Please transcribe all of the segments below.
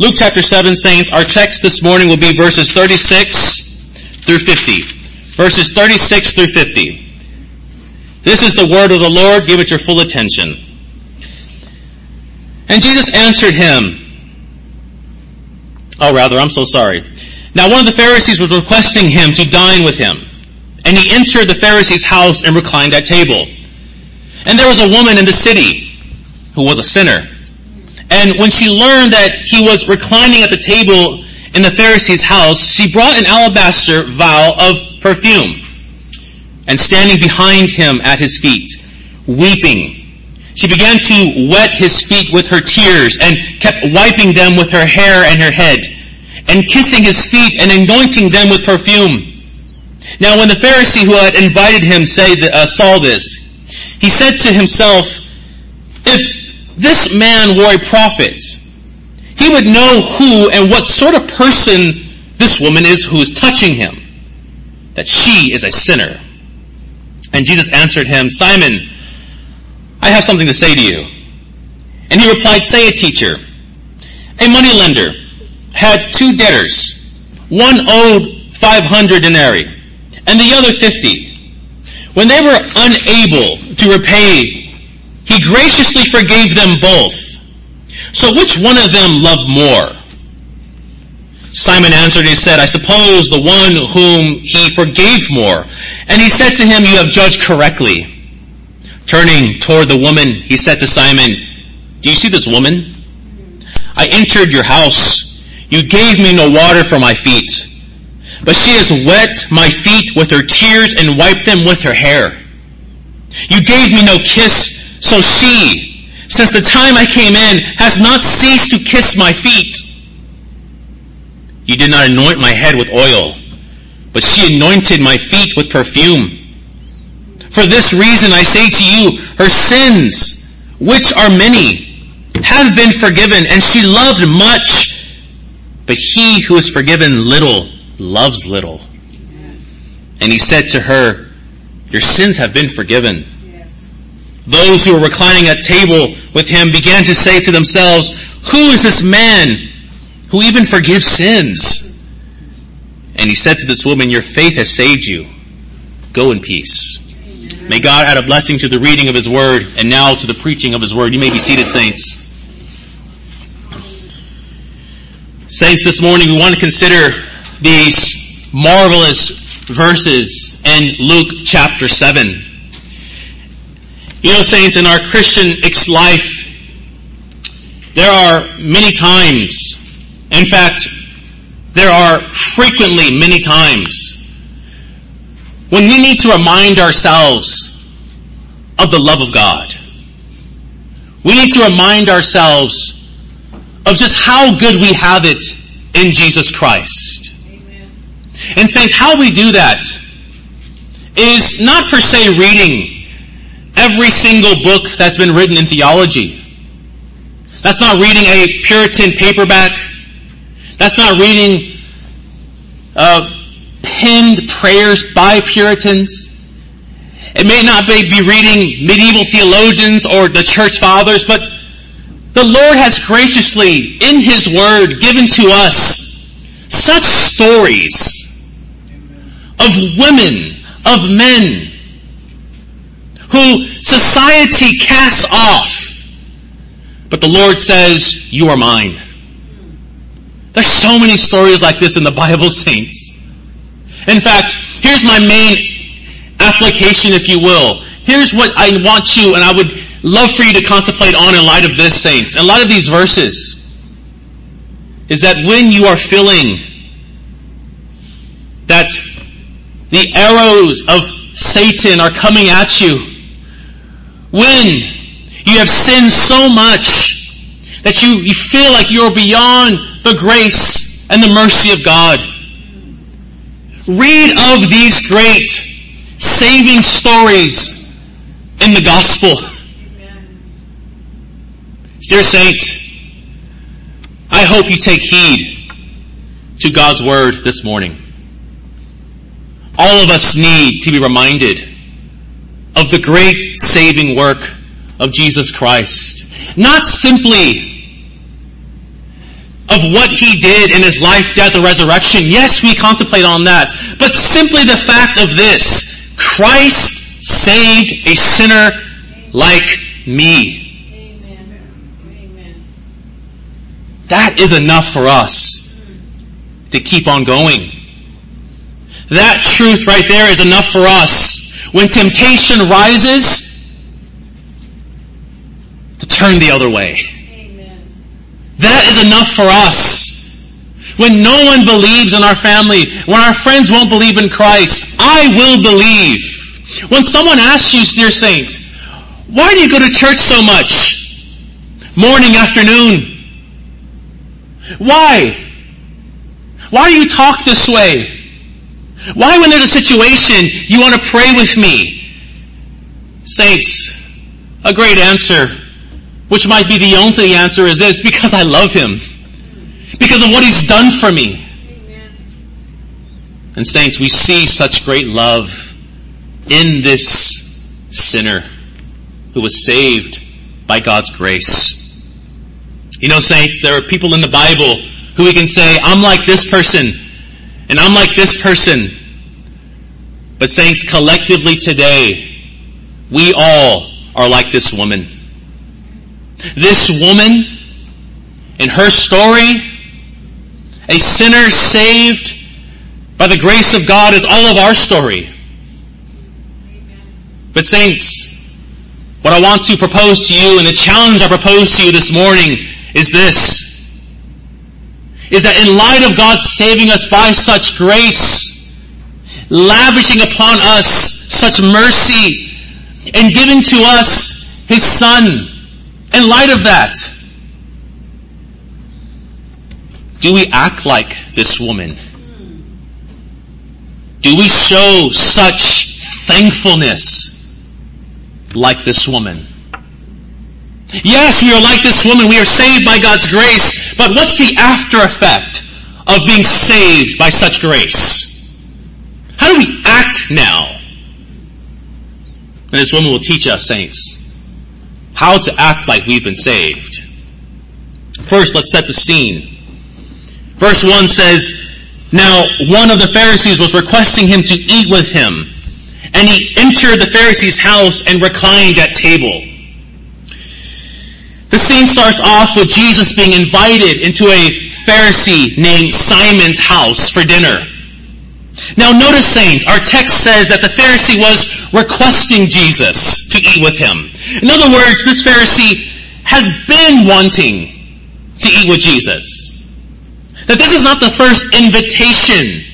Luke chapter 7, saints, our text this morning will be verses 36 through 50. Verses 36 through 50. This is the word of the Lord. Give it your full attention. And Jesus answered him. Oh, rather, I'm so sorry. Now one of the Pharisees was requesting him to dine with him. And he entered the Pharisee's house and reclined at table. And there was a woman in the city who was a sinner. And when she learned that he was reclining at the table in the Pharisee's house, she brought an alabaster vial of perfume. And standing behind him at his feet, weeping, she began to wet his feet with her tears and kept wiping them with her hair and her head and kissing his feet and anointing them with perfume. Now when the Pharisee who had invited him say, uh, saw this, he said to himself, if this man were a prophet, he would know who and what sort of person this woman is who is touching him, that she is a sinner. And Jesus answered him, Simon, I have something to say to you. And he replied, say it, teacher. A moneylender had two debtors. One owed 500 denarii and the other 50. When they were unable to repay, he graciously forgave them both. So which one of them loved more? Simon answered and said, I suppose the one whom he forgave more. And he said to him, you have judged correctly. Turning toward the woman, he said to Simon, do you see this woman? I entered your house. You gave me no water for my feet, but she has wet my feet with her tears and wiped them with her hair. You gave me no kiss, so she, since the time I came in, has not ceased to kiss my feet. You did not anoint my head with oil, but she anointed my feet with perfume. For this reason I say to you, her sins, which are many, have been forgiven, and she loved much. But he who is forgiven little loves little. And he said to her, Your sins have been forgiven. Those who were reclining at table with him began to say to themselves, Who is this man who even forgives sins? And he said to this woman, Your faith has saved you. Go in peace. May God add a blessing to the reading of His Word and now to the preaching of His Word. You may be seated, saints. Saints, this morning we want to consider these marvelous verses in Luke chapter 7. You know, saints, in our Christian life, there are many times, in fact, there are frequently many times when we need to remind ourselves of the love of God. We need to remind ourselves of just how good we have it in Jesus Christ. Amen. And saints, how we do that is not per se reading every single book that's been written in theology. That's not reading a Puritan paperback. That's not reading uh, penned prayers by Puritans. It may not be reading medieval theologians or the church fathers, but the Lord has graciously, in His Word, given to us such stories of women, of men, who society casts off. But the Lord says, you are mine. There's so many stories like this in the Bible, saints. In fact, here's my main application, if you will. Here's what I want you, and I would love for you to contemplate on in light of this, saints. In light of these verses, is that when you are feeling that the arrows of Satan are coming at you, when you have sinned so much that you, you feel like you're beyond the grace and the mercy of God, read of these great saving stories in the gospel. Dear saint, I hope you take heed to God's word this morning. All of us need to be reminded of the great saving work of Jesus Christ. Not simply of what he did in his life, death, and resurrection, yes, we contemplate on that. But simply the fact of this, Christ saved a sinner like me. That is enough for us to keep on going. That truth right there is enough for us when temptation rises to turn the other way. That is enough for us. When no one believes in our family, when our friends won't believe in Christ, I will believe. When someone asks you, dear saint, why do you go to church so much? Morning, afternoon. Why? Why do you talk this way? Why when there's a situation you want to pray with me? Saints, a great answer, which might be the only answer is this, because I love him. Because of what he's done for me. And saints, we see such great love in this sinner who was saved by God's grace. You know, saints, there are people in the Bible who we can say, I'm like this person, and I'm like this person. But saints, collectively today, we all are like this woman. This woman, in her story, a sinner saved by the grace of God is all of our story. But saints, what I want to propose to you and the challenge I propose to you this morning is this. Is that in light of God saving us by such grace, lavishing upon us such mercy, and giving to us His Son, in light of that, do we act like this woman? Do we show such thankfulness like this woman? Yes, we are like this woman. We are saved by God's grace. But what's the after effect of being saved by such grace? How do we act now? And this woman will teach us, saints, how to act like we've been saved. First, let's set the scene. Verse 1 says, Now one of the Pharisees was requesting him to eat with him, and he entered the Pharisee's house and reclined at table. The scene starts off with Jesus being invited into a Pharisee named Simon's house for dinner. Now notice saints, our text says that the Pharisee was requesting Jesus to eat with him. In other words, this Pharisee has been wanting to eat with Jesus. That this is not the first invitation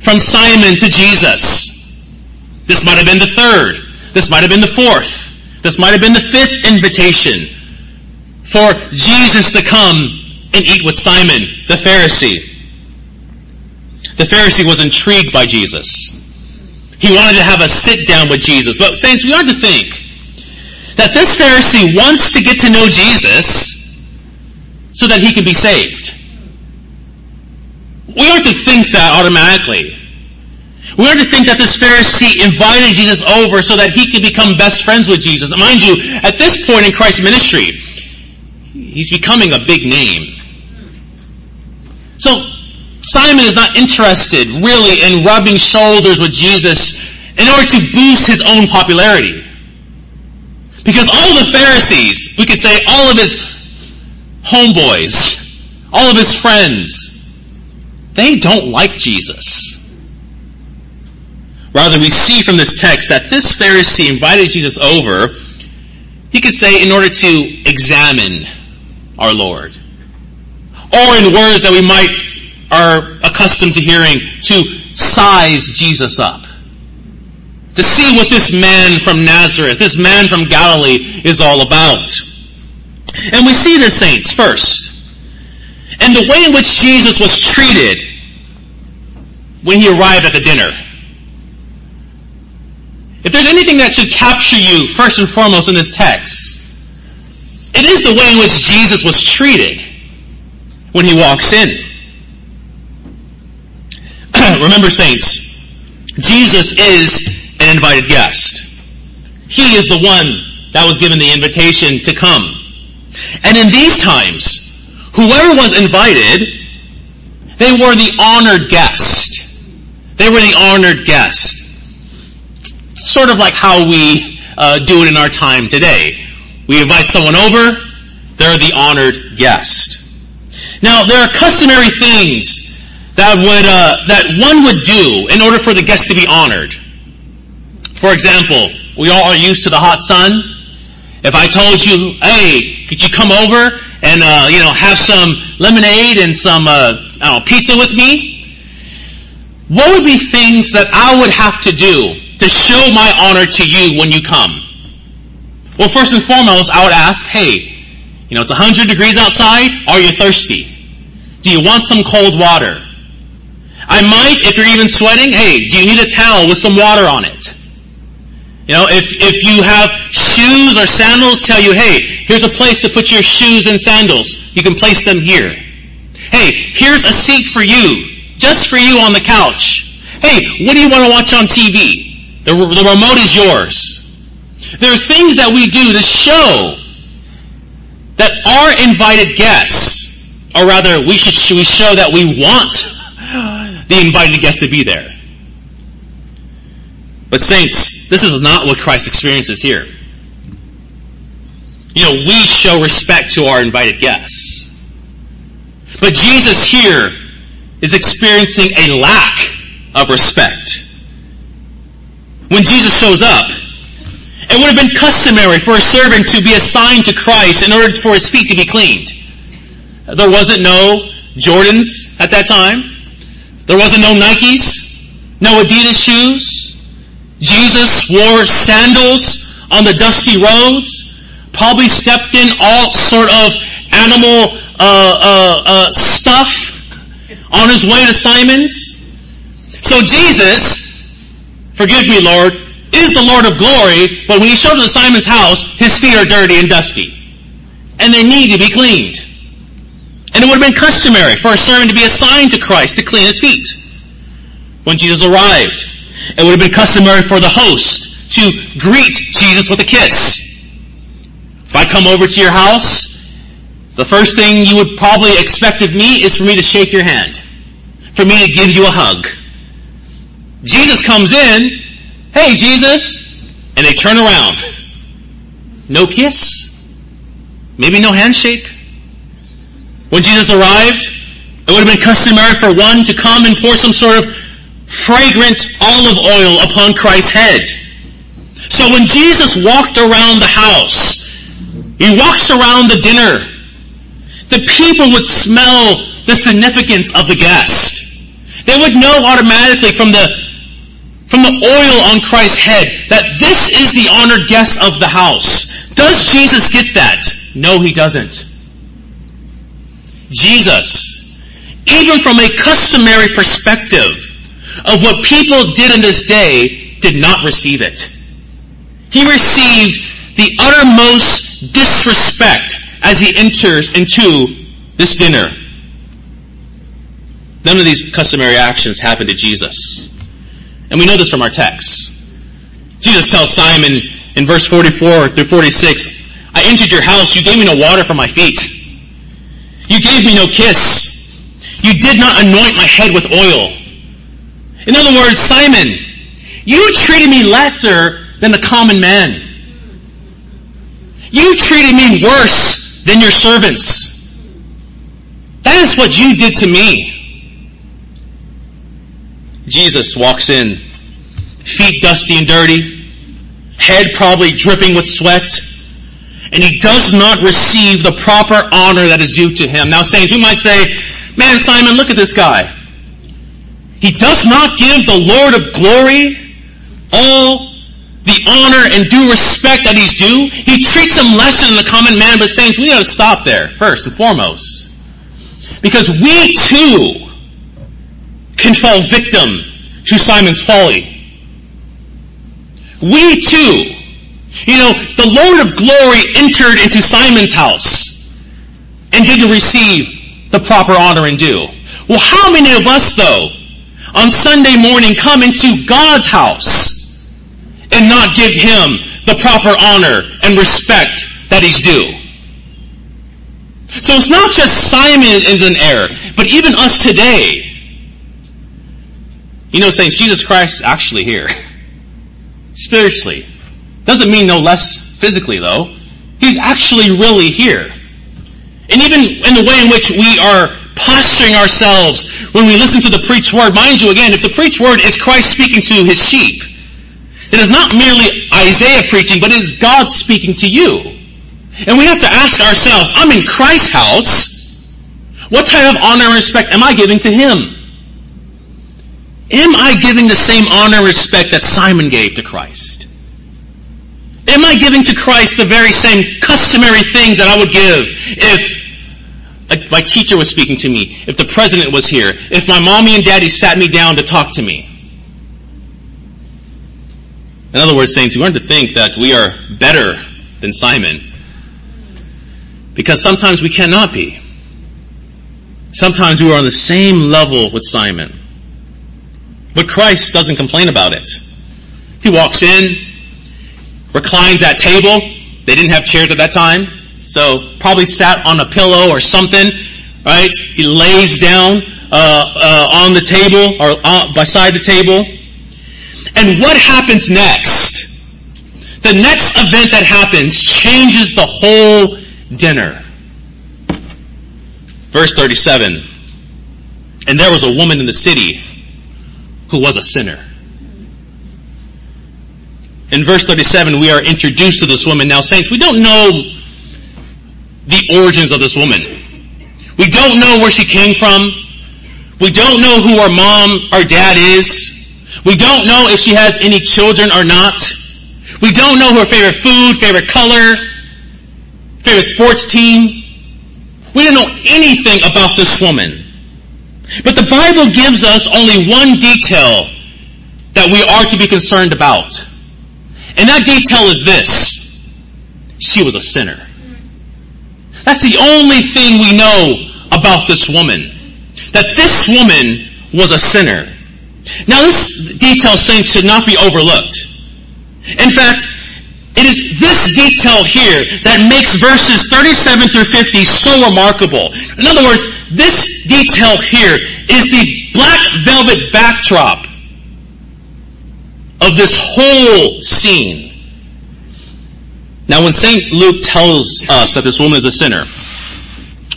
from Simon to Jesus. This might have been the third. This might have been the fourth. This might have been the fifth invitation for Jesus to come and eat with Simon, the Pharisee. The Pharisee was intrigued by Jesus. He wanted to have a sit down with Jesus. But saints, we ought to think that this Pharisee wants to get to know Jesus so that he can be saved. We ought to think that automatically. We ought to think that this Pharisee invited Jesus over so that he could become best friends with Jesus. mind you, at this point in Christ's ministry, he's becoming a big name. So Simon is not interested really in rubbing shoulders with Jesus in order to boost his own popularity. Because all the Pharisees, we could say all of his homeboys, all of his friends, they don't like Jesus. Rather, we see from this text that this Pharisee invited Jesus over, he could say, in order to examine our Lord. Or in words that we might are accustomed to hearing, to size Jesus up. To see what this man from Nazareth, this man from Galilee is all about. And we see the saints first. And the way in which Jesus was treated when he arrived at the dinner. If there's anything that should capture you first and foremost in this text, it is the way in which Jesus was treated when he walks in. Remember, saints, Jesus is an invited guest. He is the one that was given the invitation to come. And in these times, Whoever was invited, they were the honored guest. They were the honored guest. Sort of like how we uh, do it in our time today. We invite someone over, they're the honored guest. Now, there are customary things that would uh, that one would do in order for the guest to be honored. For example, we all are used to the hot sun. If I told you, hey, could you come over and, uh, you know, have some lemonade and some, uh, know, pizza with me? What would be things that I would have to do to show my honor to you when you come? Well, first and foremost, I would ask, hey, you know, it's 100 degrees outside. Are you thirsty? Do you want some cold water? I might, if you're even sweating, hey, do you need a towel with some water on it? You know, if, if you have shoes or sandals, tell you, hey, here's a place to put your shoes and sandals. You can place them here. Hey, here's a seat for you, just for you on the couch. Hey, what do you want to watch on TV? The, the remote is yours. There are things that we do to show that our invited guests, or rather, we should we show that we want the invited guests to be there. But saints, this is not what Christ experiences here. You know, we show respect to our invited guests. But Jesus here is experiencing a lack of respect. When Jesus shows up, it would have been customary for a servant to be assigned to Christ in order for his feet to be cleaned. There wasn't no Jordans at that time. There wasn't no Nikes, no Adidas shoes, Jesus wore sandals on the dusty roads, probably stepped in all sort of animal uh, uh, uh, stuff on his way to Simon's. So Jesus, forgive me, Lord, is the Lord of glory, but when he showed up to Simon's house, his feet are dirty and dusty. And they need to be cleaned. And it would have been customary for a servant to be assigned to Christ to clean his feet. When Jesus arrived, it would have been customary for the host to greet Jesus with a kiss. If I come over to your house, the first thing you would probably expect of me is for me to shake your hand. For me to give you a hug. Jesus comes in, hey Jesus, and they turn around. No kiss? Maybe no handshake? When Jesus arrived, it would have been customary for one to come and pour some sort of fragrant olive oil upon Christ's head. So when Jesus walked around the house, he walks around the dinner, the people would smell the significance of the guest. They would know automatically from the from the oil on Christ's head that this is the honored guest of the house. Does Jesus get that? No, he doesn't. Jesus, even from a customary perspective, of what people did in this day did not receive it. He received the uttermost disrespect as he enters into this dinner. None of these customary actions happened to Jesus. And we know this from our text. Jesus tells Simon in verse 44 through 46, I entered your house, you gave me no water for my feet. You gave me no kiss. You did not anoint my head with oil. In other words, Simon, you treated me lesser than the common man. You treated me worse than your servants. That is what you did to me. Jesus walks in, feet dusty and dirty, head probably dripping with sweat, and he does not receive the proper honor that is due to him. Now, saints, we might say, man, Simon, look at this guy. He does not give the Lord of glory all the honor and due respect that he's due. He treats him less than the common man, but saints, we gotta stop there, first and foremost. Because we too can fall victim to Simon's folly. We too, you know, the Lord of glory entered into Simon's house and didn't receive the proper honor and due. Well, how many of us though on Sunday morning come into God's house and not give Him the proper honor and respect that He's due. So it's not just Simon is in error, but even us today. You know, saints, Jesus Christ is actually here. Spiritually. Doesn't mean no less physically though. He's actually really here. And even in the way in which we are posturing ourselves when we listen to the preached word, mind you again, if the preached word is Christ speaking to his sheep, it is not merely Isaiah preaching, but it is God speaking to you. And we have to ask ourselves, I'm in Christ's house. What type of honor and respect am I giving to him? Am I giving the same honor and respect that Simon gave to Christ? Am I giving to Christ the very same customary things that I would give if my teacher was speaking to me, if the president was here, if my mommy and daddy sat me down to talk to me? In other words, saints, we aren't to think that we are better than Simon. Because sometimes we cannot be. Sometimes we are on the same level with Simon. But Christ doesn't complain about it. He walks in, reclines at table. They didn't have chairs at that time, so probably sat on a pillow or something, right? He lays down uh, uh, on the table or uh, beside the table. And what happens next? The next event that happens changes the whole dinner. Verse 37. And there was a woman in the city who was a sinner. In verse 37, we are introduced to this woman. Now, saints, we don't know the origins of this woman. We don't know where she came from. We don't know who our mom our dad is. We don't know if she has any children or not. We don't know her favorite food, favorite color, favorite sports team. We don't know anything about this woman. But the Bible gives us only one detail that we are to be concerned about. And that detail is this. She was a sinner. That's the only thing we know about this woman. That this woman was a sinner. Now this detail, saints, should not be overlooked. In fact, it is this detail here that makes verses 37 through 50 so remarkable. In other words, this detail here is the black velvet backdrop of this whole scene. Now when St. Luke tells us that this woman is a sinner,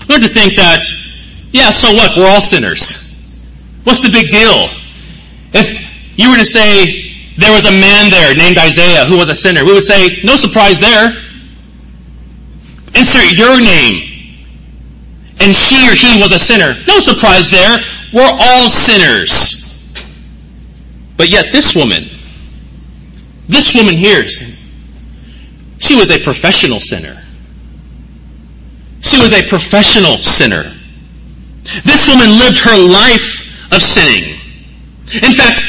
we're to think that, yeah, so what? We're all sinners. What's the big deal? If you were to say, there was a man there named Isaiah who was a sinner. We would say, no surprise there. Insert your name. And she or he was a sinner. No surprise there. We're all sinners. But yet this woman, this woman here, she was a professional sinner. She was a professional sinner. This woman lived her life of sinning. In fact,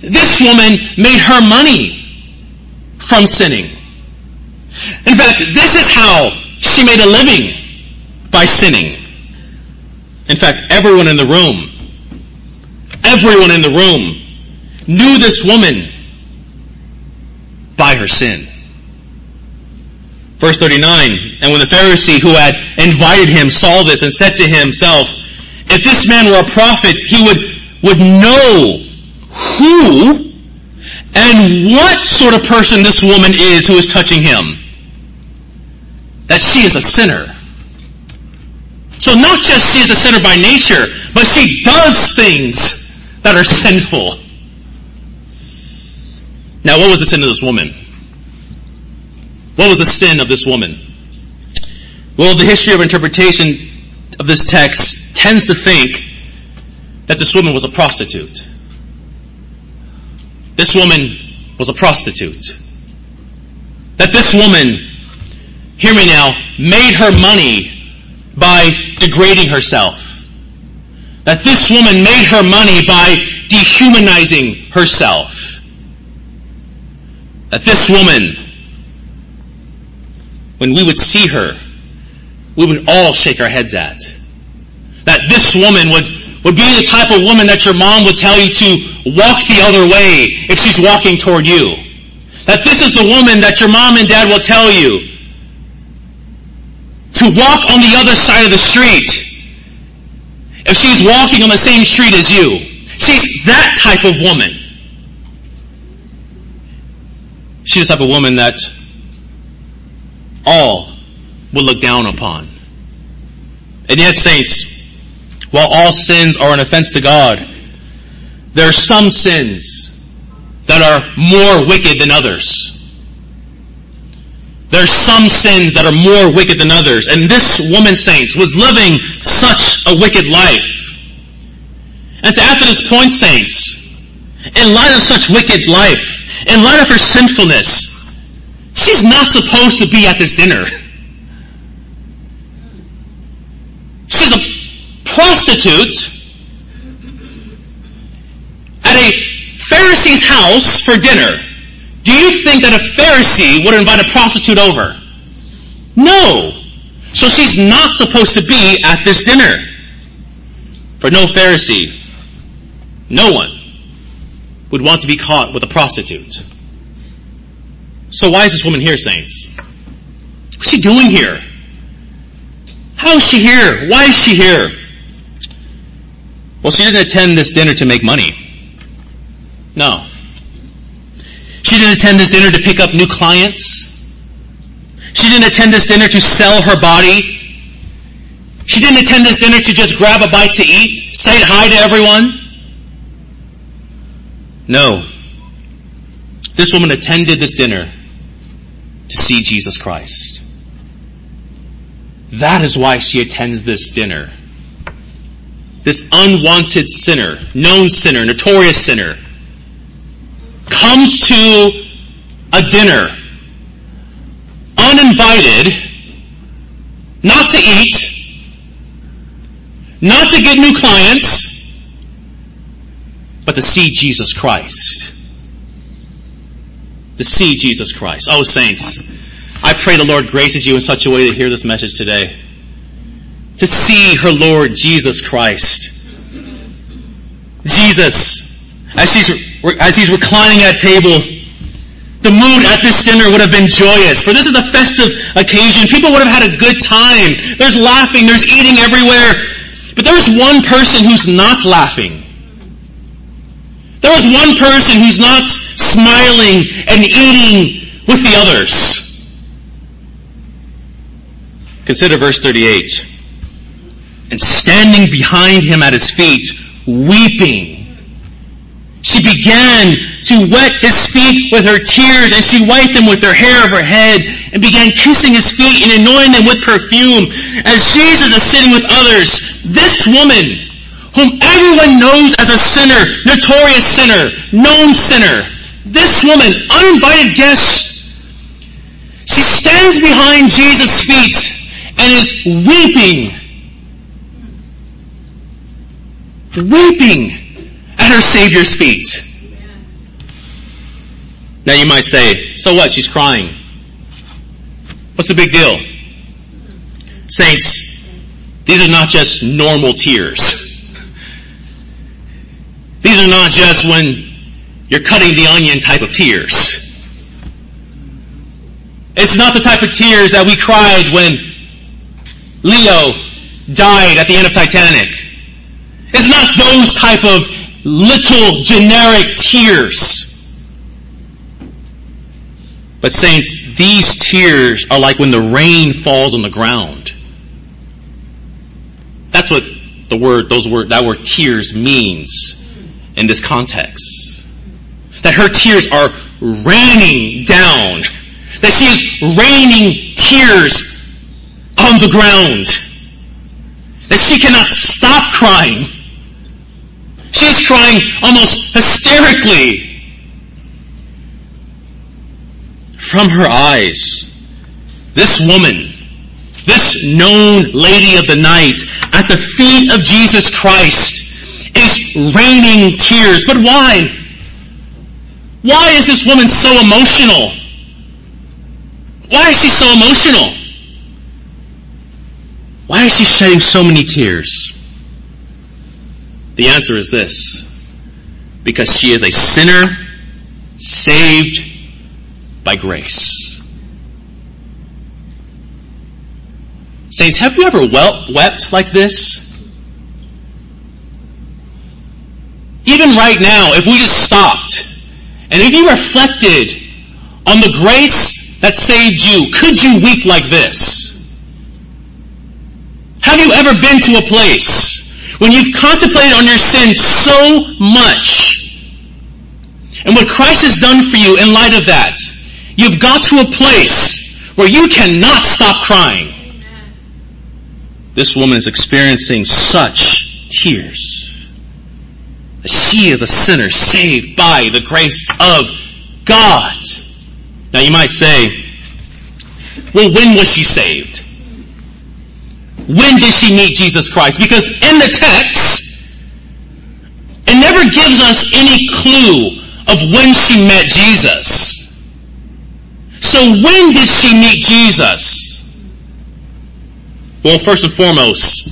this woman made her money from sinning. In fact, this is how she made a living by sinning. In fact, everyone in the room, everyone in the room knew this woman by her sin. Verse 39, and when the Pharisee who had invited him saw this and said to himself, if this man were a prophet, he would, would know who and what sort of person this woman is who is touching him. That she is a sinner. So not just she is a sinner by nature, but she does things that are sinful. Now what was the sin of this woman? What was the sin of this woman? Well, the history of interpretation of this text tends to think that this woman was a prostitute. This woman was a prostitute. That this woman, hear me now, made her money by degrading herself. That this woman made her money by dehumanizing herself. That this woman, when we would see her, we would all shake our heads at. That this woman would would be the type of woman that your mom would tell you to walk the other way if she's walking toward you. That this is the woman that your mom and dad will tell you to walk on the other side of the street if she's walking on the same street as you. She's that type of woman. She's the type of woman that all will look down upon. And yet, saints, while all sins are an offense to God, there are some sins that are more wicked than others. There are some sins that are more wicked than others. And this woman, saints, was living such a wicked life. And to add to this point, saints, in light of such wicked life, in light of her sinfulness, she's not supposed to be at this dinner. She's a prostitute at a Pharisee's house for dinner. Do you think that a Pharisee would invite a prostitute over? No. So she's not supposed to be at this dinner. For no Pharisee, no one would want to be caught with a prostitute. So why is this woman here, saints? What's she doing here? How is she here? Why is she here? Well, she didn't attend this dinner to make money. No. She didn't attend this dinner to pick up new clients. She didn't attend this dinner to sell her body. She didn't attend this dinner to just grab a bite to eat, say hi to everyone. No. This woman attended this dinner to see Jesus Christ. That is why she attends this dinner. This unwanted sinner, known sinner, notorious sinner, comes to a dinner uninvited, not to eat, not to get new clients, but to see Jesus Christ. To see Jesus Christ. Oh, saints, I pray the Lord graces you in such a way to hear this message today. To see her Lord Jesus Christ. Jesus, as he's, as he's reclining at table, the mood at this dinner would have been joyous, for this is a festive occasion. People would have had a good time. There's laughing, there's eating everywhere. But there is one person who's not laughing. There is one person who's not smiling and eating with the others. Consider verse 38. And standing behind him at his feet, weeping, she began to wet his feet with her tears and she wiped them with her hair of her head and began kissing his feet and anointing them with perfume. As Jesus is sitting with others, this woman, whom everyone knows as a sinner, notorious sinner, known sinner, this woman, uninvited guest, she stands behind Jesus' feet and is weeping. Weeping at her Savior's feet. Now you might say, so what? She's crying. What's the big deal? Saints, these are not just normal tears. These are not just when you're cutting the onion type of tears. It's not the type of tears that we cried when Leo died at the end of Titanic. It's not those type of little generic tears. But saints, these tears are like when the rain falls on the ground. That's what the word, those word, that word tears means in this context. That her tears are raining down. That she is raining tears on the ground. That she cannot stop crying. She is crying almost hysterically. From her eyes, this woman, this known lady of the night, at the feet of Jesus Christ, is raining tears. But why? Why is this woman so emotional? Why is she so emotional? Why is she shedding so many tears? The answer is this. Because she is a sinner saved by grace. Saints, have you ever wept like this? Even right now, if we just stopped and if you reflected on the grace that saved you, could you weep like this? Have you ever been to a place when you've contemplated on your sin so much and what Christ has done for you in light of that, you've got to a place where you cannot stop crying. This woman is experiencing such tears. She is a sinner saved by the grace of God. Now you might say, well, when was she saved? When did she meet Jesus Christ? Because in the text, it never gives us any clue of when she met Jesus. So when did she meet Jesus? Well, first and foremost,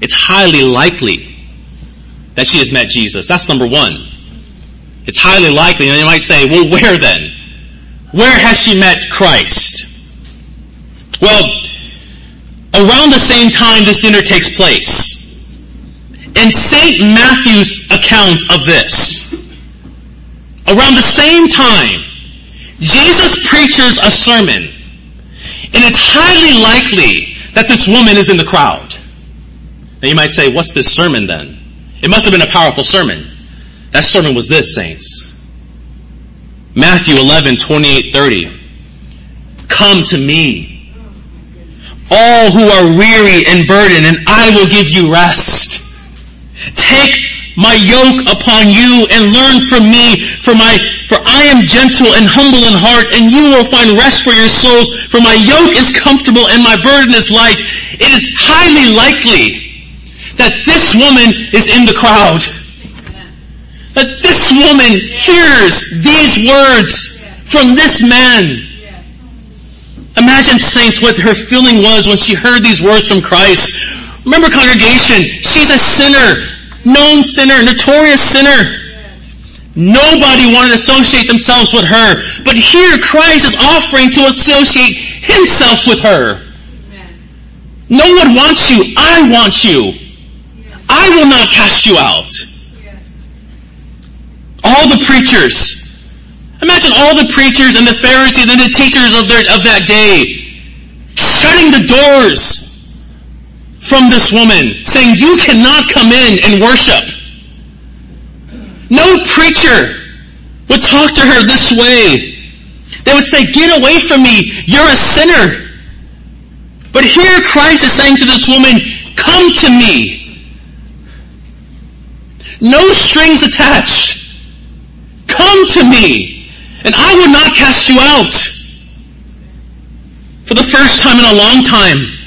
it's highly likely that she has met Jesus. That's number one. It's highly likely, and you might say, well, where then? Where has she met Christ? Well, around the same time this dinner takes place, in St. Matthew's account of this, around the same time, Jesus preaches a sermon, and it's highly likely that this woman is in the crowd. Now you might say, what's this sermon then? It must have been a powerful sermon. That sermon was this, saints. Matthew 11, 28, 30. Come to me, all who are weary and burdened, and I will give you rest. Take my yoke upon you and learn from me, for my, for I am gentle and humble in heart, and you will find rest for your souls, for my yoke is comfortable and my burden is light. It is highly likely that this woman is in the crowd. That this woman hears these words from this man. Imagine, saints, what her feeling was when she heard these words from Christ. Remember, congregation, she's a sinner known sinner, notorious sinner. Nobody wanted to associate themselves with her. But here Christ is offering to associate himself with her. No one wants you. I want you. I will not cast you out. All the preachers. Imagine all the preachers and the Pharisees and the teachers of, their, of that day shutting the doors from this woman saying, you cannot come in and worship. No preacher would talk to her this way. They would say, get away from me. You're a sinner. But here Christ is saying to this woman, come to me. No strings attached. Come to me and I will not cast you out. For the first time in a long time,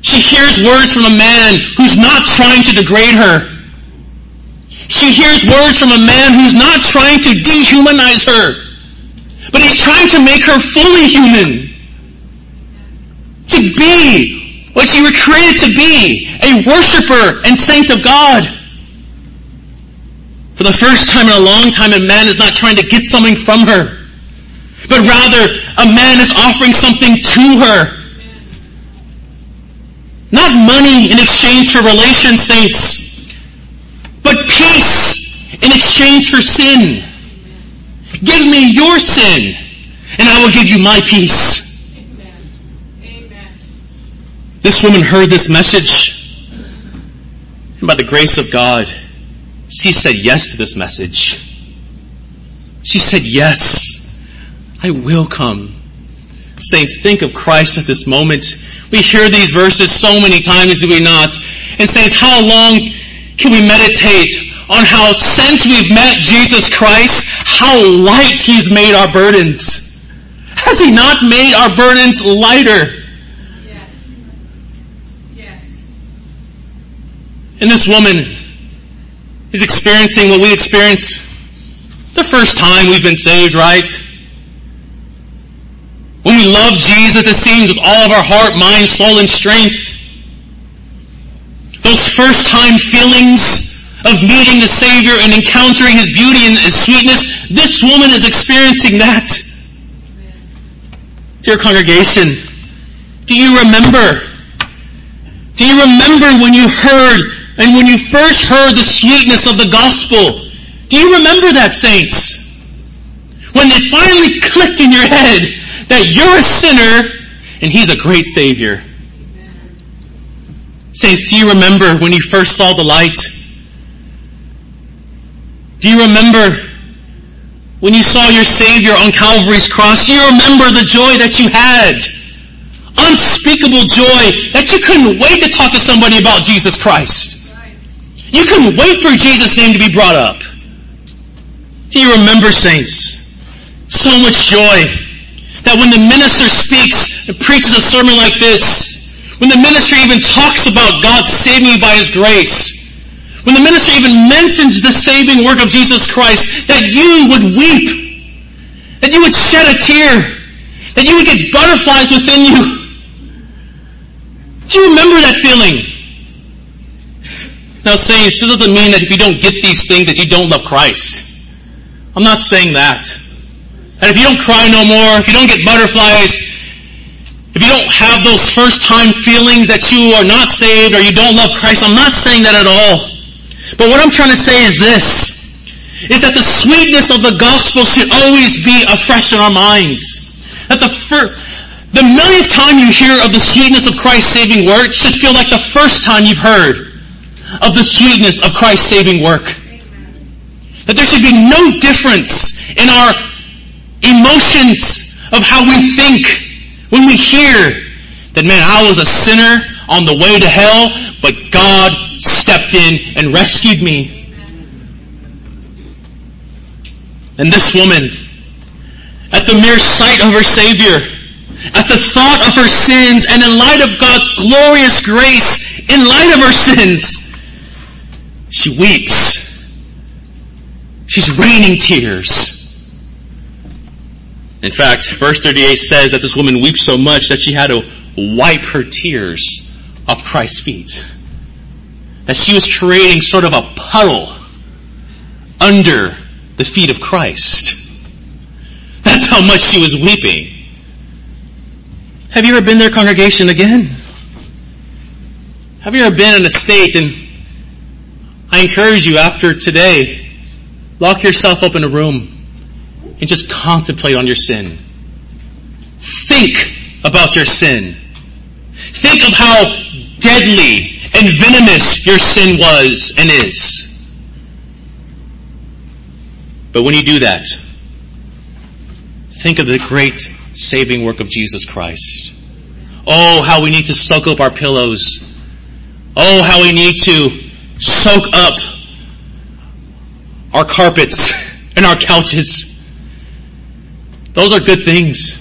she hears words from a man who's not trying to degrade her. She hears words from a man who's not trying to dehumanize her, but he's trying to make her fully human. To be what she was created to be, a worshiper and saint of God. For the first time in a long time, a man is not trying to get something from her, but rather a man is offering something to her. Not money in exchange for relations, saints, but peace in exchange for sin. Give me your sin, and I will give you my peace. This woman heard this message, and by the grace of God, she said yes to this message. She said, yes, I will come. Saints, think of Christ at this moment. We hear these verses so many times, do we not? And saints, how long can we meditate on how since we've met Jesus Christ, how light He's made our burdens? Has He not made our burdens lighter? Yes. Yes. And this woman is experiencing what we experience the first time we've been saved, right? When we love Jesus, it seems with all of our heart, mind, soul, and strength. Those first time feelings of meeting the Savior and encountering His beauty and His sweetness, this woman is experiencing that. Dear congregation, Do you remember? Do you remember when you heard and when you first heard the sweetness of the gospel? Do you remember that, saints? When it finally clicked in your head that you're a sinner and he's a great savior. Saints, do you remember when you first saw the light? Do you remember when you saw your Savior on Calvary's cross? Do you remember the joy that you had? Unspeakable joy that you couldn't wait to talk to somebody about Jesus Christ. You couldn't wait for Jesus' name to be brought up. Do you remember, saints? So much joy that when the minister speaks and preaches a sermon like this, when the minister even talks about God saving you by His grace, when the minister even mentions the saving work of Jesus Christ, that you would weep, that you would shed a tear, that you would get butterflies within you. Do you remember that feeling? Now saints, this doesn't mean that if you don't get these things that you don't love Christ. I'm not saying that. And if you don't cry no more, if you don't get butterflies, if you don't have those first time feelings that you are not saved or you don't love Christ, I'm not saying that at all. But what I'm trying to say is this, is that the sweetness of the gospel should always be afresh in our minds. That the first, the millionth time you hear of the sweetness of Christ's saving work should feel like the first time you've heard of the sweetness of Christ's saving work. That there should be no difference in our emotions of how we think when we hear that, man, I was a sinner on the way to hell, but God stepped in and rescued me. And this woman, at the mere sight of her Savior, at the thought of her sins, and in light of God's glorious grace, in light of her sins, she weeps. She's raining tears. In fact, verse 38 says that this woman weeps so much that she had to wipe her tears off Christ's feet. That she was creating sort of a puddle under the feet of Christ. That's how much she was weeping. Have you ever been there, congregation, again? Have you ever been in a state and I encourage you after today, lock yourself up in a room and just contemplate on your sin. Think about your sin. Think of how deadly and venomous your sin was and is. But when you do that, think of the great saving work of Jesus Christ. Oh, how we need to soak up our pillows. Oh, how we need to soak up our carpets and our couches those are good things.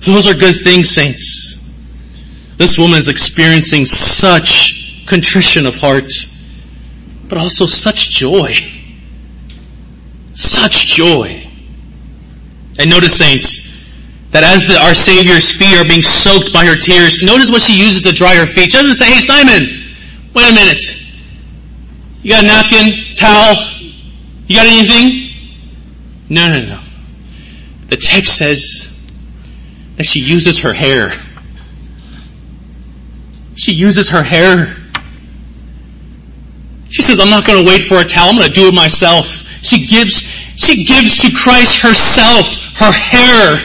Those are good things, saints. This woman is experiencing such contrition of heart, but also such joy. Such joy. And notice, saints, that as the, our Savior's feet are being soaked by her tears, notice what she uses to dry her feet. She doesn't say, hey Simon, wait a minute. You got a napkin, towel? You got anything? No, no, no. The text says that she uses her hair. She uses her hair. She says, I'm not going to wait for a towel. I'm going to do it myself. She gives, she gives to Christ herself, her hair.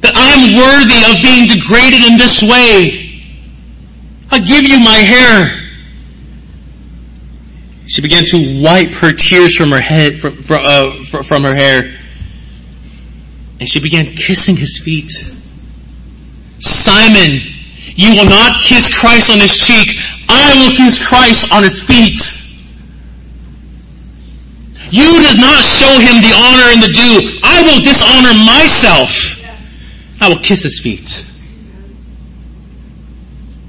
That I am worthy of being degraded in this way. I give you my hair. She began to wipe her tears from her head, from, from, uh, from her hair. And she began kissing his feet. Simon, you will not kiss Christ on his cheek. I will kiss Christ on his feet. You does not show him the honor and the due. I will dishonor myself. I will kiss his feet.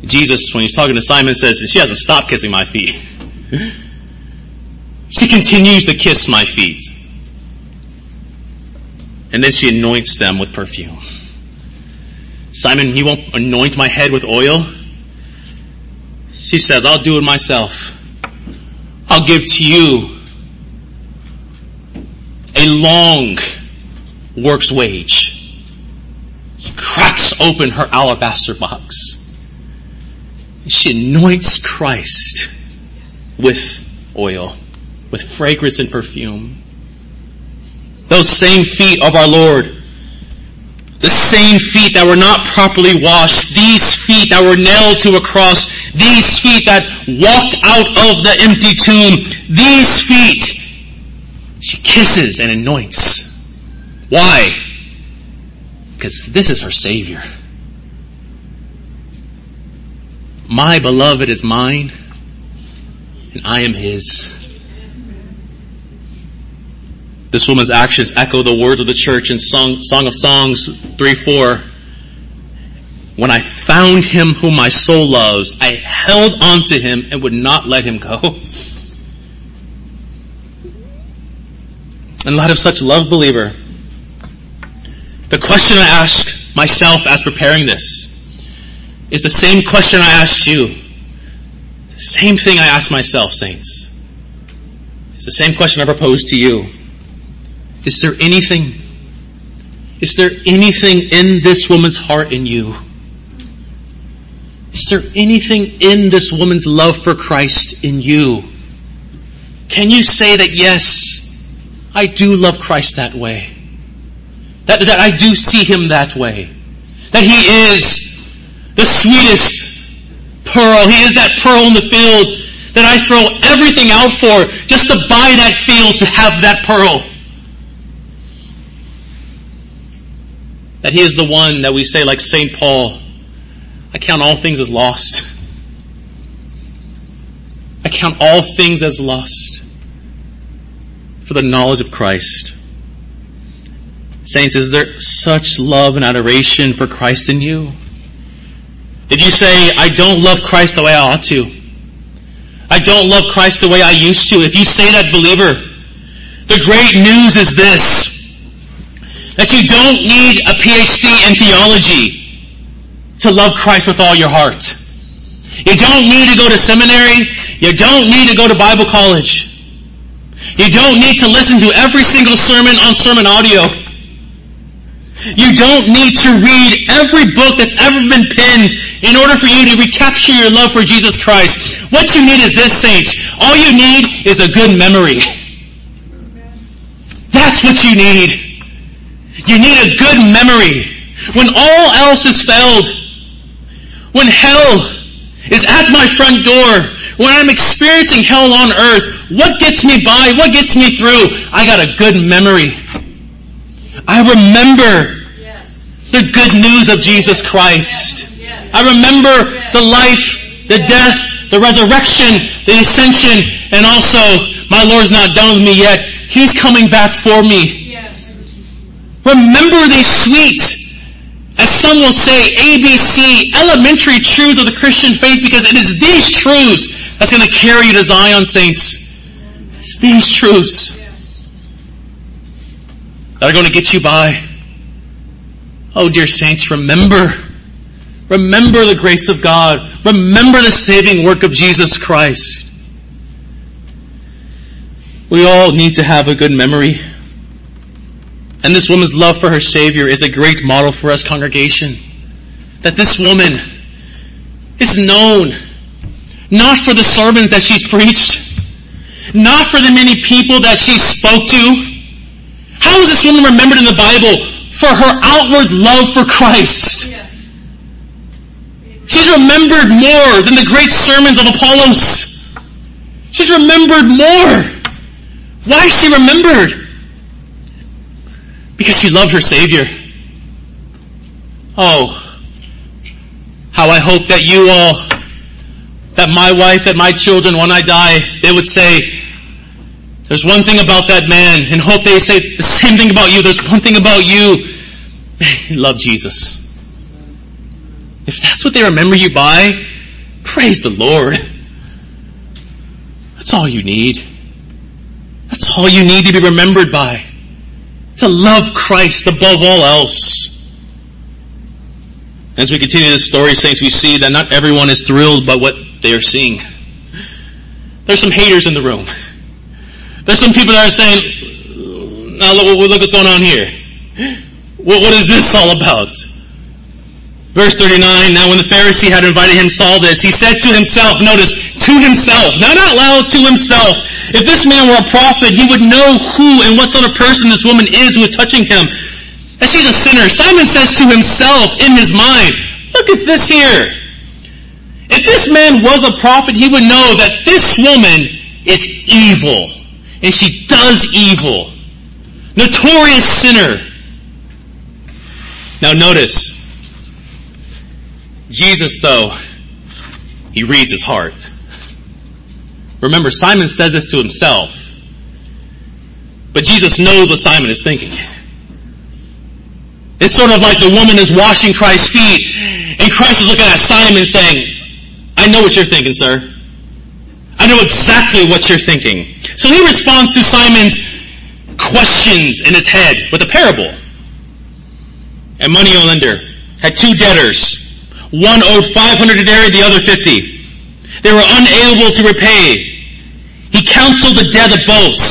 Jesus, when he's talking to Simon, says, she hasn't stopped kissing my feet. She continues to kiss my feet. And then she anoints them with perfume. Simon, you won't anoint my head with oil? She says, I'll do it myself. I'll give to you a long work's wage. She cracks open her alabaster box. She anoints Christ with oil, with fragrance and perfume. Those same feet of our Lord, the same feet that were not properly washed, these feet that were nailed to a cross, these feet that walked out of the empty tomb, these feet, she kisses and anoints. Why? Because this is her Savior. My beloved is mine, and I am his. This woman's actions echo the words of the church in Song, Song of Songs 3 4. When I found him whom my soul loves, I held on to him and would not let him go. In light of such love, believer, the question I ask myself as preparing this is the same question I asked you. The same thing I asked myself, saints. It's the same question I propose to you. Is there anything, is there anything in this woman's heart in you? Is there anything in this woman's love for Christ in you? Can you say that yes, I do love Christ that way? That, that I do see Him that way? That He is the sweetest pearl. He is that pearl in the field that I throw everything out for just to buy that field to have that pearl. That He is the one that we say like St. Paul, I count all things as lost. I count all things as lost for the knowledge of Christ. Saints, is there such love and adoration for Christ in you? If you say, I don't love Christ the way I ought to, I don't love Christ the way I used to, if you say that believer, the great news is this, that you don't need a PhD in theology to love Christ with all your heart. You don't need to go to seminary. You don't need to go to Bible college. You don't need to listen to every single sermon on SermonAudio. You don't need to read every book that's ever been penned in order for you to recapture your love for Jesus Christ. What you need is this, saints. All you need is a good memory. That's what you need. You need a good memory. When all else has failed, when hell is at my front door, when I'm experiencing hell on earth, what gets me by? What gets me through? I got a good memory. I remember the good news of Jesus Christ. I remember the life, the death, the resurrection, the ascension, and also my Lord's not done with me yet. He's coming back for me. Remember these sweet, as some will say, ABC, elementary truths of the Christian faith because it is these truths that's going to carry you to Zion, saints. It's these truths that are going to get you by. Oh, dear saints, remember. Remember the grace of God. Remember the saving work of Jesus Christ. We all need to have a good memory. And this woman's love for her Savior is a great model for us, congregation. That this woman is known not for the sermons that she's preached, not for the many people that she spoke to. How is this woman remembered in the Bible? For her outward love for Christ. She's remembered more than the great sermons of Apollos. She's remembered more. Why is she remembered? Because she loved her Savior. Oh, how I hope that you all, that my wife, that my children, when I die, they would say, there's one thing about that man, and hope they say the same thing about you. There's one thing about you. He loved Jesus. If that's what they remember you by, praise the Lord. That's all you need. That's all you need to be remembered by. To love Christ above all else. As we continue this story, saints, we see that not everyone is thrilled by what they are seeing. There's some haters in the room. There's some people that are saying, now look, look what's going on here. What, what is this all about? Verse 39, now when the Pharisee had invited him saw this, he said to himself, notice, to himself, not out loud, to himself, if this man were a prophet, he would know who and what sort of person this woman is who is touching him. And she's a sinner. Simon says to himself in his mind, look at this here. If this man was a prophet, he would know that this woman is evil. And she does evil. Notorious sinner. Now notice, Jesus, though, he reads his heart. Remember, Simon says this to himself. But Jesus knows what Simon is thinking. It's sort of like the woman is washing Christ's feet, and Christ is looking at Simon saying, I know what you're thinking, sir. I know exactly what you're thinking. So he responds to Simon's questions in his head with a parable. A money lender had two debtors. One owed 500 denarii, the other 50. They were unable to repay. He counseled the debt of both.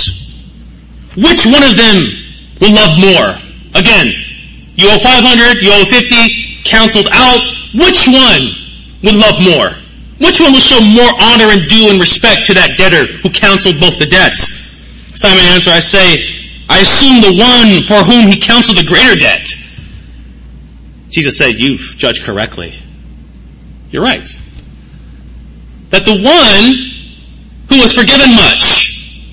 Which one of them will love more? Again, you owe 500, you owe 50, counseled out. Which one would love more? Which one will show more honor and due and respect to that debtor who counseled both the debts? Simon answered, I say, I assume the one for whom he counseled the greater debt. Jesus said, you've judged correctly. You're right. That the one who was forgiven much,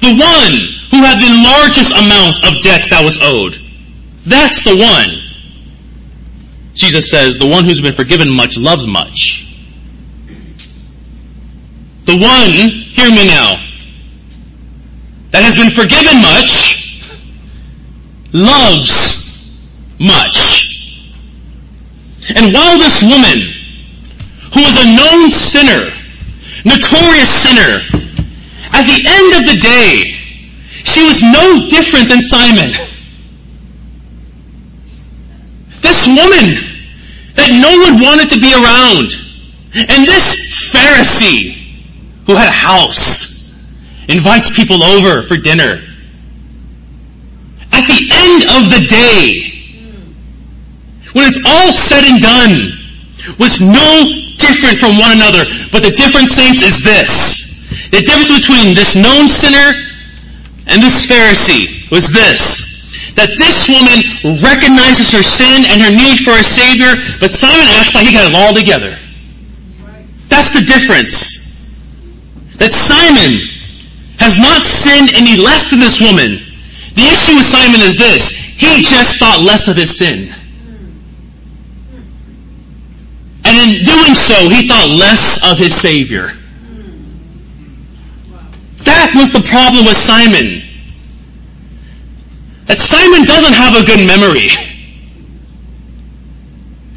the one who had the largest amount of debts that was owed, that's the one. Jesus says, the one who's been forgiven much loves much. The one, hear me now, that has been forgiven much loves much. And while this woman, who was a known sinner, notorious sinner, at the end of the day, she was no different than Simon. This woman that no one wanted to be around, and this Pharisee who had a house, invites people over for dinner. At the end of the day, when it's all said and done, was no different from one another. But the difference, saints, is this. The difference between this known sinner and this Pharisee was this. That this woman recognizes her sin and her need for a Savior, but Simon acts like he got it all together. That's the difference. That Simon has not sinned any less than this woman. The issue with Simon is this. He just thought less of his sin. And in doing so, he thought less of his Savior. That was the problem with Simon. That Simon doesn't have a good memory.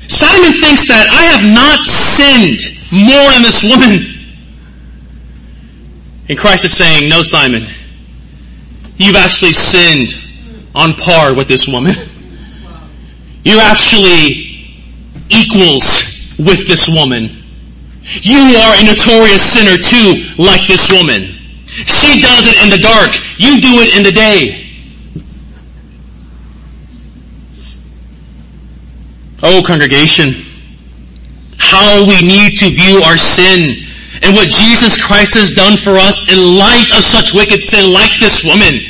Simon thinks that I have not sinned more than this woman. And Christ is saying, no Simon, you've actually sinned on par with this woman. You actually equals with this woman. You are a notorious sinner too, like this woman. She does it in the dark. You do it in the day. Oh, congregation, how we need to view our sin and what Jesus Christ has done for us in light of such wicked sin like this woman.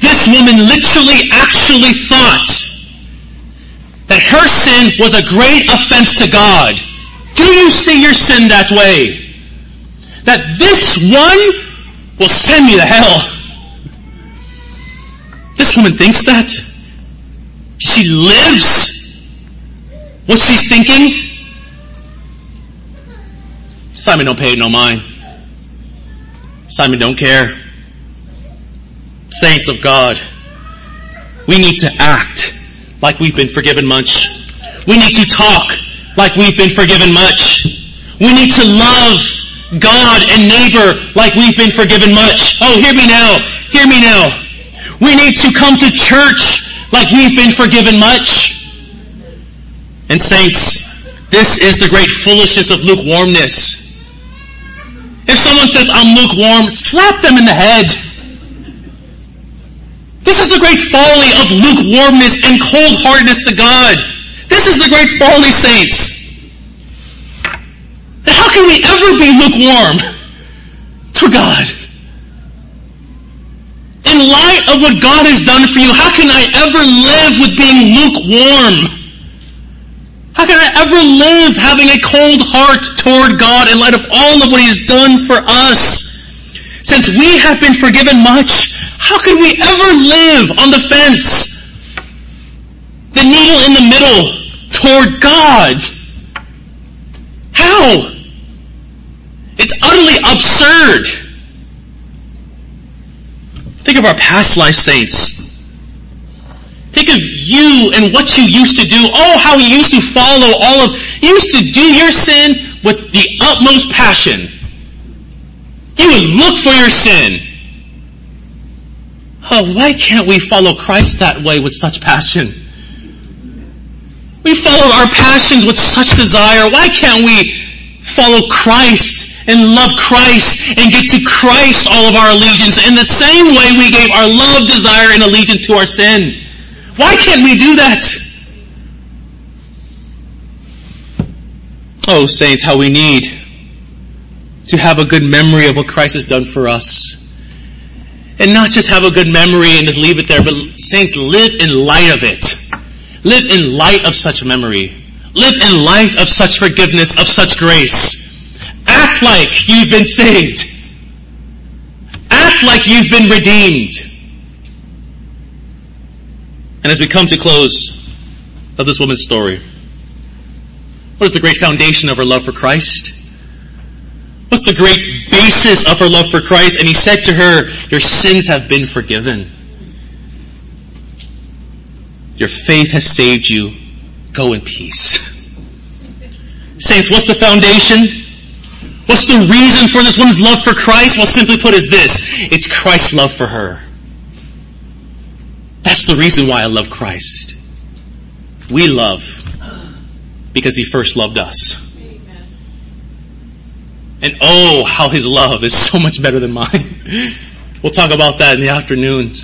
This woman literally actually thought that her sin was a great offense to God. Do you see your sin that way? That this one will send me to hell. This woman thinks that. She lives what she's thinking. Simon don't pay no mind. Simon don't care. Saints of God, we need to act like we've been forgiven much. We need to talk like we've been forgiven much. We need to love God and neighbor like we've been forgiven much. Oh, hear me now. Hear me now. We need to come to church like we've been forgiven much. And saints, this is the great foolishness of lukewarmness. If someone says, I'm lukewarm, slap them in the head. This is the great folly of lukewarmness and cold-heartedness to God. This is the great folly, saints. How can we ever be lukewarm to God? In light of what God has done for you, how can I ever live with being lukewarm? How can I ever live having a cold heart toward God in light of all of what He has done for us? Since we have been forgiven much, how can we ever live on the fence? The needle in the middle toward God. How? It's utterly absurd. Think of our past life saints. Think of you and what you used to do. Oh, how you used to follow all of, you used to do your sin with the utmost passion. You would look for your sin. Oh, why can't we follow Christ that way with such passion? We follow our passions with such desire. Why can't we follow Christ and love Christ and give to Christ all of our allegiance in the same way we gave our love, desire, and allegiance to our sin. Why can't we do that? Oh, saints, how we need to have a good memory of what Christ has done for us. And not just have a good memory and just leave it there, but saints, live in light of it. Live in light of such memory. Live in light of such forgiveness, of such grace. Act like you've been saved. Act like you've been redeemed. And as we come to close of this woman's story, what is the great foundation of her love for Christ? What's the great basis of her love for Christ? And he said to her, your sins have been forgiven. Your faith has saved you. Go in peace. Saints, what's the foundation? What's the reason for this woman's love for Christ? Well, simply put is this. It's Christ's love for her. That's the reason why I love Christ. We love because He first loved us. And oh, how His love is so much better than mine. We'll talk about that in the afternoon.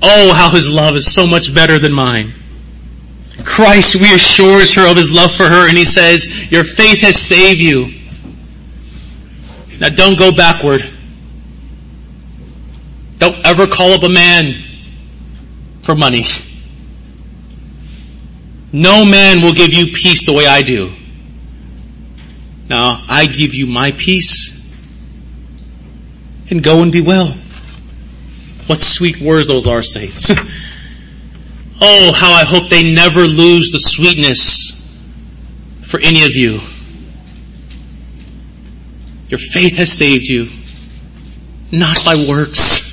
Oh, how His love is so much better than mine. Christ reassures her of His love for her and He says, your faith has saved you. Now don't go backward. Don't ever call up a man for money. No man will give you peace the way I do. Now I give you my peace and go and be well. What sweet words those are, saints. oh, how I hope they never lose the sweetness for any of you. Your faith has saved you. Not by works.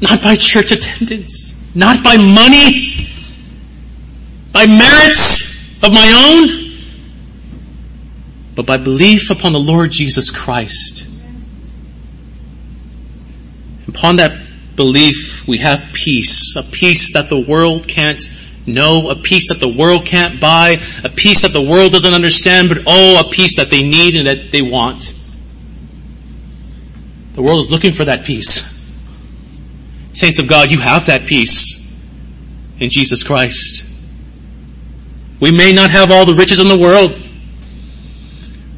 Not by church attendance. Not by money. By merits of my own. But by belief upon the Lord Jesus Christ. Upon that belief, we have peace. A peace that the world can't know, a peace that the world can't buy, a peace that the world doesn't understand, but oh, a peace that they need and that they want. The world is looking for that peace. Saints of God, you have that peace in Jesus Christ. We may not have all the riches in the world,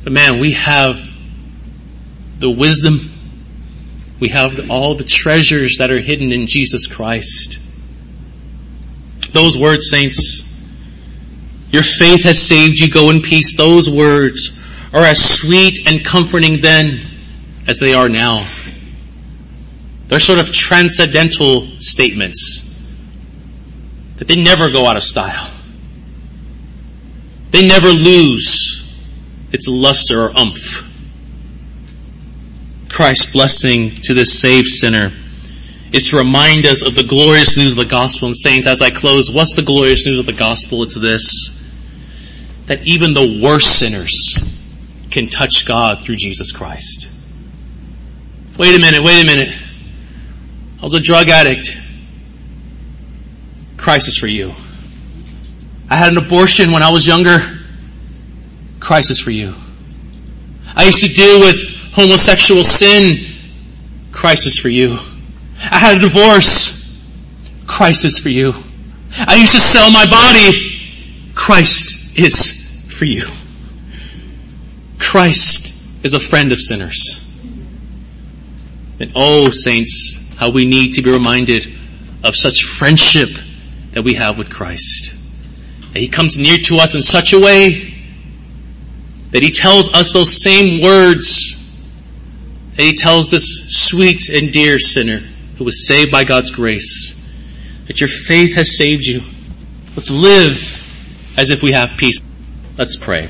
but man, we have the wisdom. We have all the treasures that are hidden in Jesus Christ those words, saints. Your faith has saved you. Go in peace. Those words are as sweet and comforting then as they are now. They're sort of transcendental statements that they never go out of style. They never lose its luster or umph. Christ's blessing to this saved sinner is to remind us of the glorious news of the gospel. And saints, as I close, what's the glorious news of the gospel? It's this. That even the worst sinners can touch God through Jesus Christ. Wait a minute, wait a minute. I was a drug addict. Christ is for you. I had an abortion when I was younger. Christ is for you. I used to deal with homosexual sin. Christ is for you. I had a divorce. Christ is for you. I used to sell my body. Christ is for you. Christ is a friend of sinners. And oh, saints, how we need to be reminded of such friendship that we have with Christ. And He comes near to us in such a way that He tells us those same words that He tells this sweet and dear sinner who was saved by God's grace that your faith has saved you. Let's live as if we have peace. Let's pray.